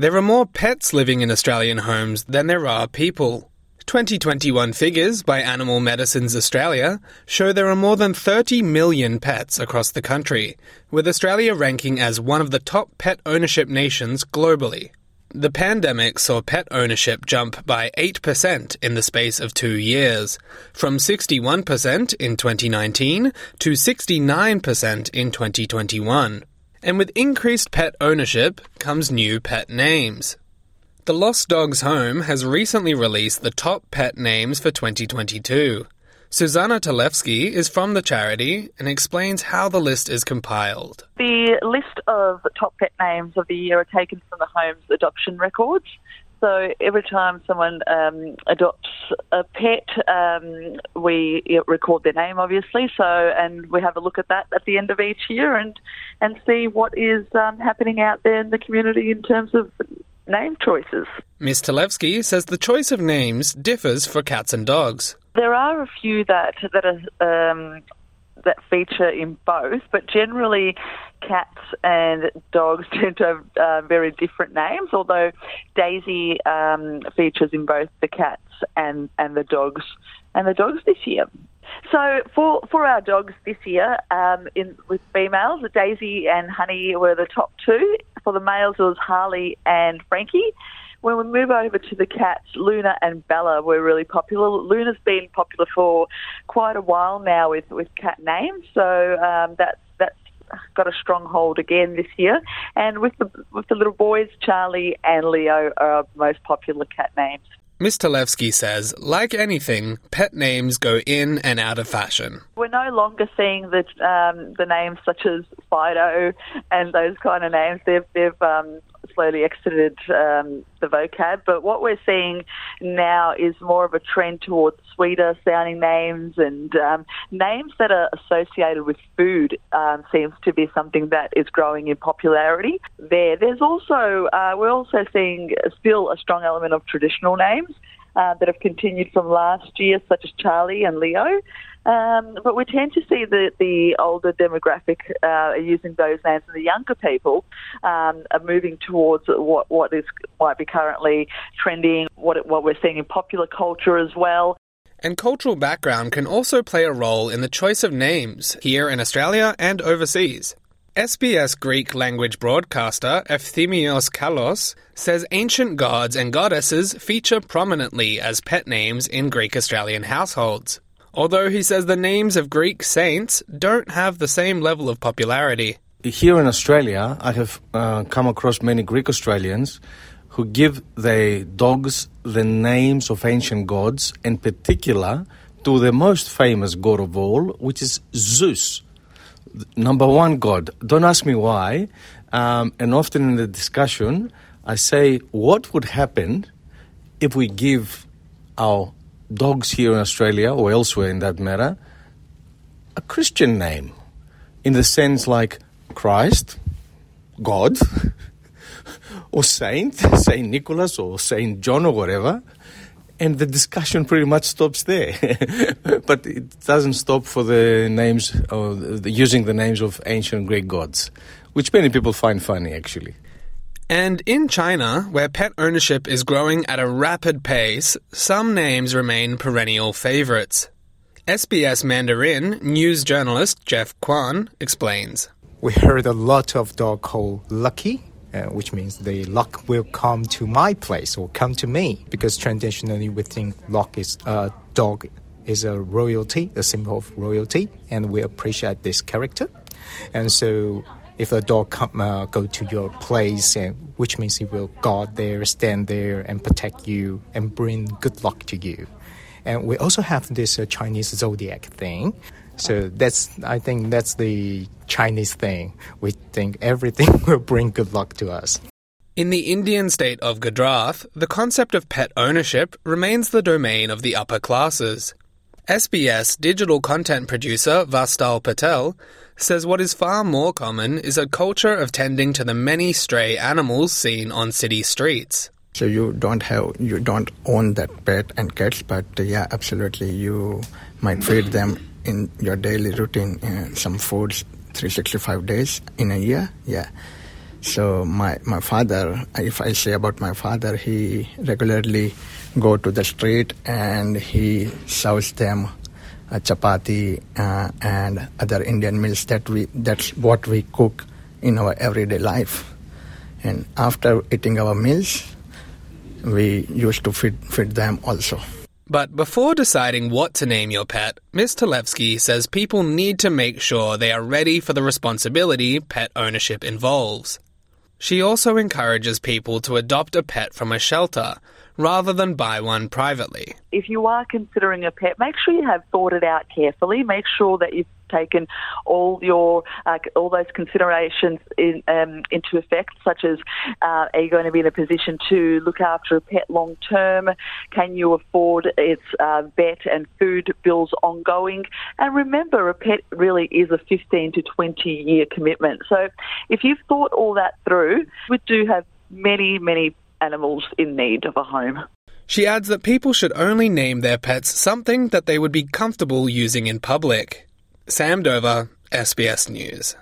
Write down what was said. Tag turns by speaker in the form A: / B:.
A: There are more pets living in Australian homes than there are people. 2021 figures by Animal Medicines Australia show there are more than 30 million pets across the country, with Australia ranking as one of the top pet ownership nations globally. The pandemic saw pet ownership jump by 8% in the space of two years, from 61% in 2019 to 69% in 2021. And with increased pet ownership comes new pet names. The Lost Dogs Home has recently released the top pet names for 2022. Susanna Talevsky is from the charity and explains how the list is compiled.
B: The list of top pet names of the year are taken from the home's adoption records. So every time someone um, adopts a pet, um, we record their name, obviously. So and we have a look at that at the end of each year and and see what is um, happening out there in the community in terms of name choices.
A: Ms. Talevsky says the choice of names differs for cats and dogs.
B: There are a few that that are um, that feature in both, but generally cats and dogs tend to have uh, very different names. Although Daisy um, features in both the cats and and the dogs and the dogs this year. So for for our dogs this year, um, in with females, Daisy and Honey were the top two. For the males, it was Harley and Frankie. When we move over to the cats, Luna and Bella were really popular. Luna's been popular for quite a while now with, with cat names, so um, that's that's got a stronghold again this year. And with the with the little boys, Charlie and Leo are our most popular cat names.
A: Ms. Talevsky says, like anything, pet names go in and out of fashion.
B: We're no longer seeing the um, the names such as Fido and those kind of names. They've they've um, slowly exited um, the vocab. But what we're seeing now is more of a trend towards sweeter sounding names and um, names that are associated with food um, seems to be something that is growing in popularity. There, there's also uh, we're also seeing still a strong element of traditional names. Uh, that have continued from last year, such as Charlie and Leo. Um, but we tend to see the, the older demographic uh, using those names, and the younger people um, are moving towards what what is might be currently trending, what what we're seeing in popular culture as well.
A: And cultural background can also play a role in the choice of names here in Australia and overseas. SBS Greek language broadcaster Epthimios Kalos says ancient gods and goddesses feature prominently as pet names in Greek Australian households although he says the names of Greek saints don't have the same level of popularity.
C: Here in Australia, I have uh, come across many Greek Australians who give their dogs the names of ancient gods, in particular to the most famous god of all, which is Zeus, number one god. Don't ask me why. Um, and often in the discussion, I say, what would happen if we give our dogs here in Australia or elsewhere in that matter a Christian name in the sense like Christ, God, or Saint, Saint Nicholas or Saint John or whatever. And the discussion pretty much stops there, but it doesn't stop for the names, or the, using the names of ancient Greek gods, which many people find funny actually.
A: And in China, where pet ownership is growing at a rapid pace, some names remain perennial favorites. SBS Mandarin news journalist Jeff Kwan explains.
D: We heard a lot of dog called Lucky, uh, which means the luck will come to my place or come to me, because traditionally we think luck is a uh, dog is a royalty, a symbol of royalty, and we appreciate this character. And so if a dog come uh, go to your place, and which means he will guard there, stand there, and protect you, and bring good luck to you. And we also have this uh, Chinese zodiac thing. So that's I think that's the Chinese thing. We think everything will bring good luck to us.
A: In the Indian state of Gujarat, the concept of pet ownership remains the domain of the upper classes. SBS digital content producer Vatsal Patel says what is far more common is a culture of tending to the many stray animals seen on city streets.
E: So you don't have you don't own that pet and cats, but yeah, absolutely, you might feed them in your daily routine uh, some foods 365 days in a year. Yeah, So my, my father, if I say about my father, he regularly go to the street and he serves them a chapati uh, and other Indian meals that we that's what we cook in our everyday life. And after eating our meals, we used to feed feed them also.
A: But before deciding what to name your pet, Ms. Talevsky says people need to make sure they are ready for the responsibility pet ownership involves. She also encourages people to adopt a pet from a shelter rather than buy one privately.
B: If you are considering a pet, make sure you have thought it out carefully. Make sure that you've taken all your uh, all those considerations in, um, into effect, such as uh, are you going to be in a position to look after a pet long term? Can you afford its uh, vet and food bills ongoing? And remember, a pet really is a 15 to 20 year commitment. So if you've thought all that through, we do have many, many animals in need of a home.
A: She adds that people should only name their pets something that they would be comfortable using in public. Sam Dover, SBS News.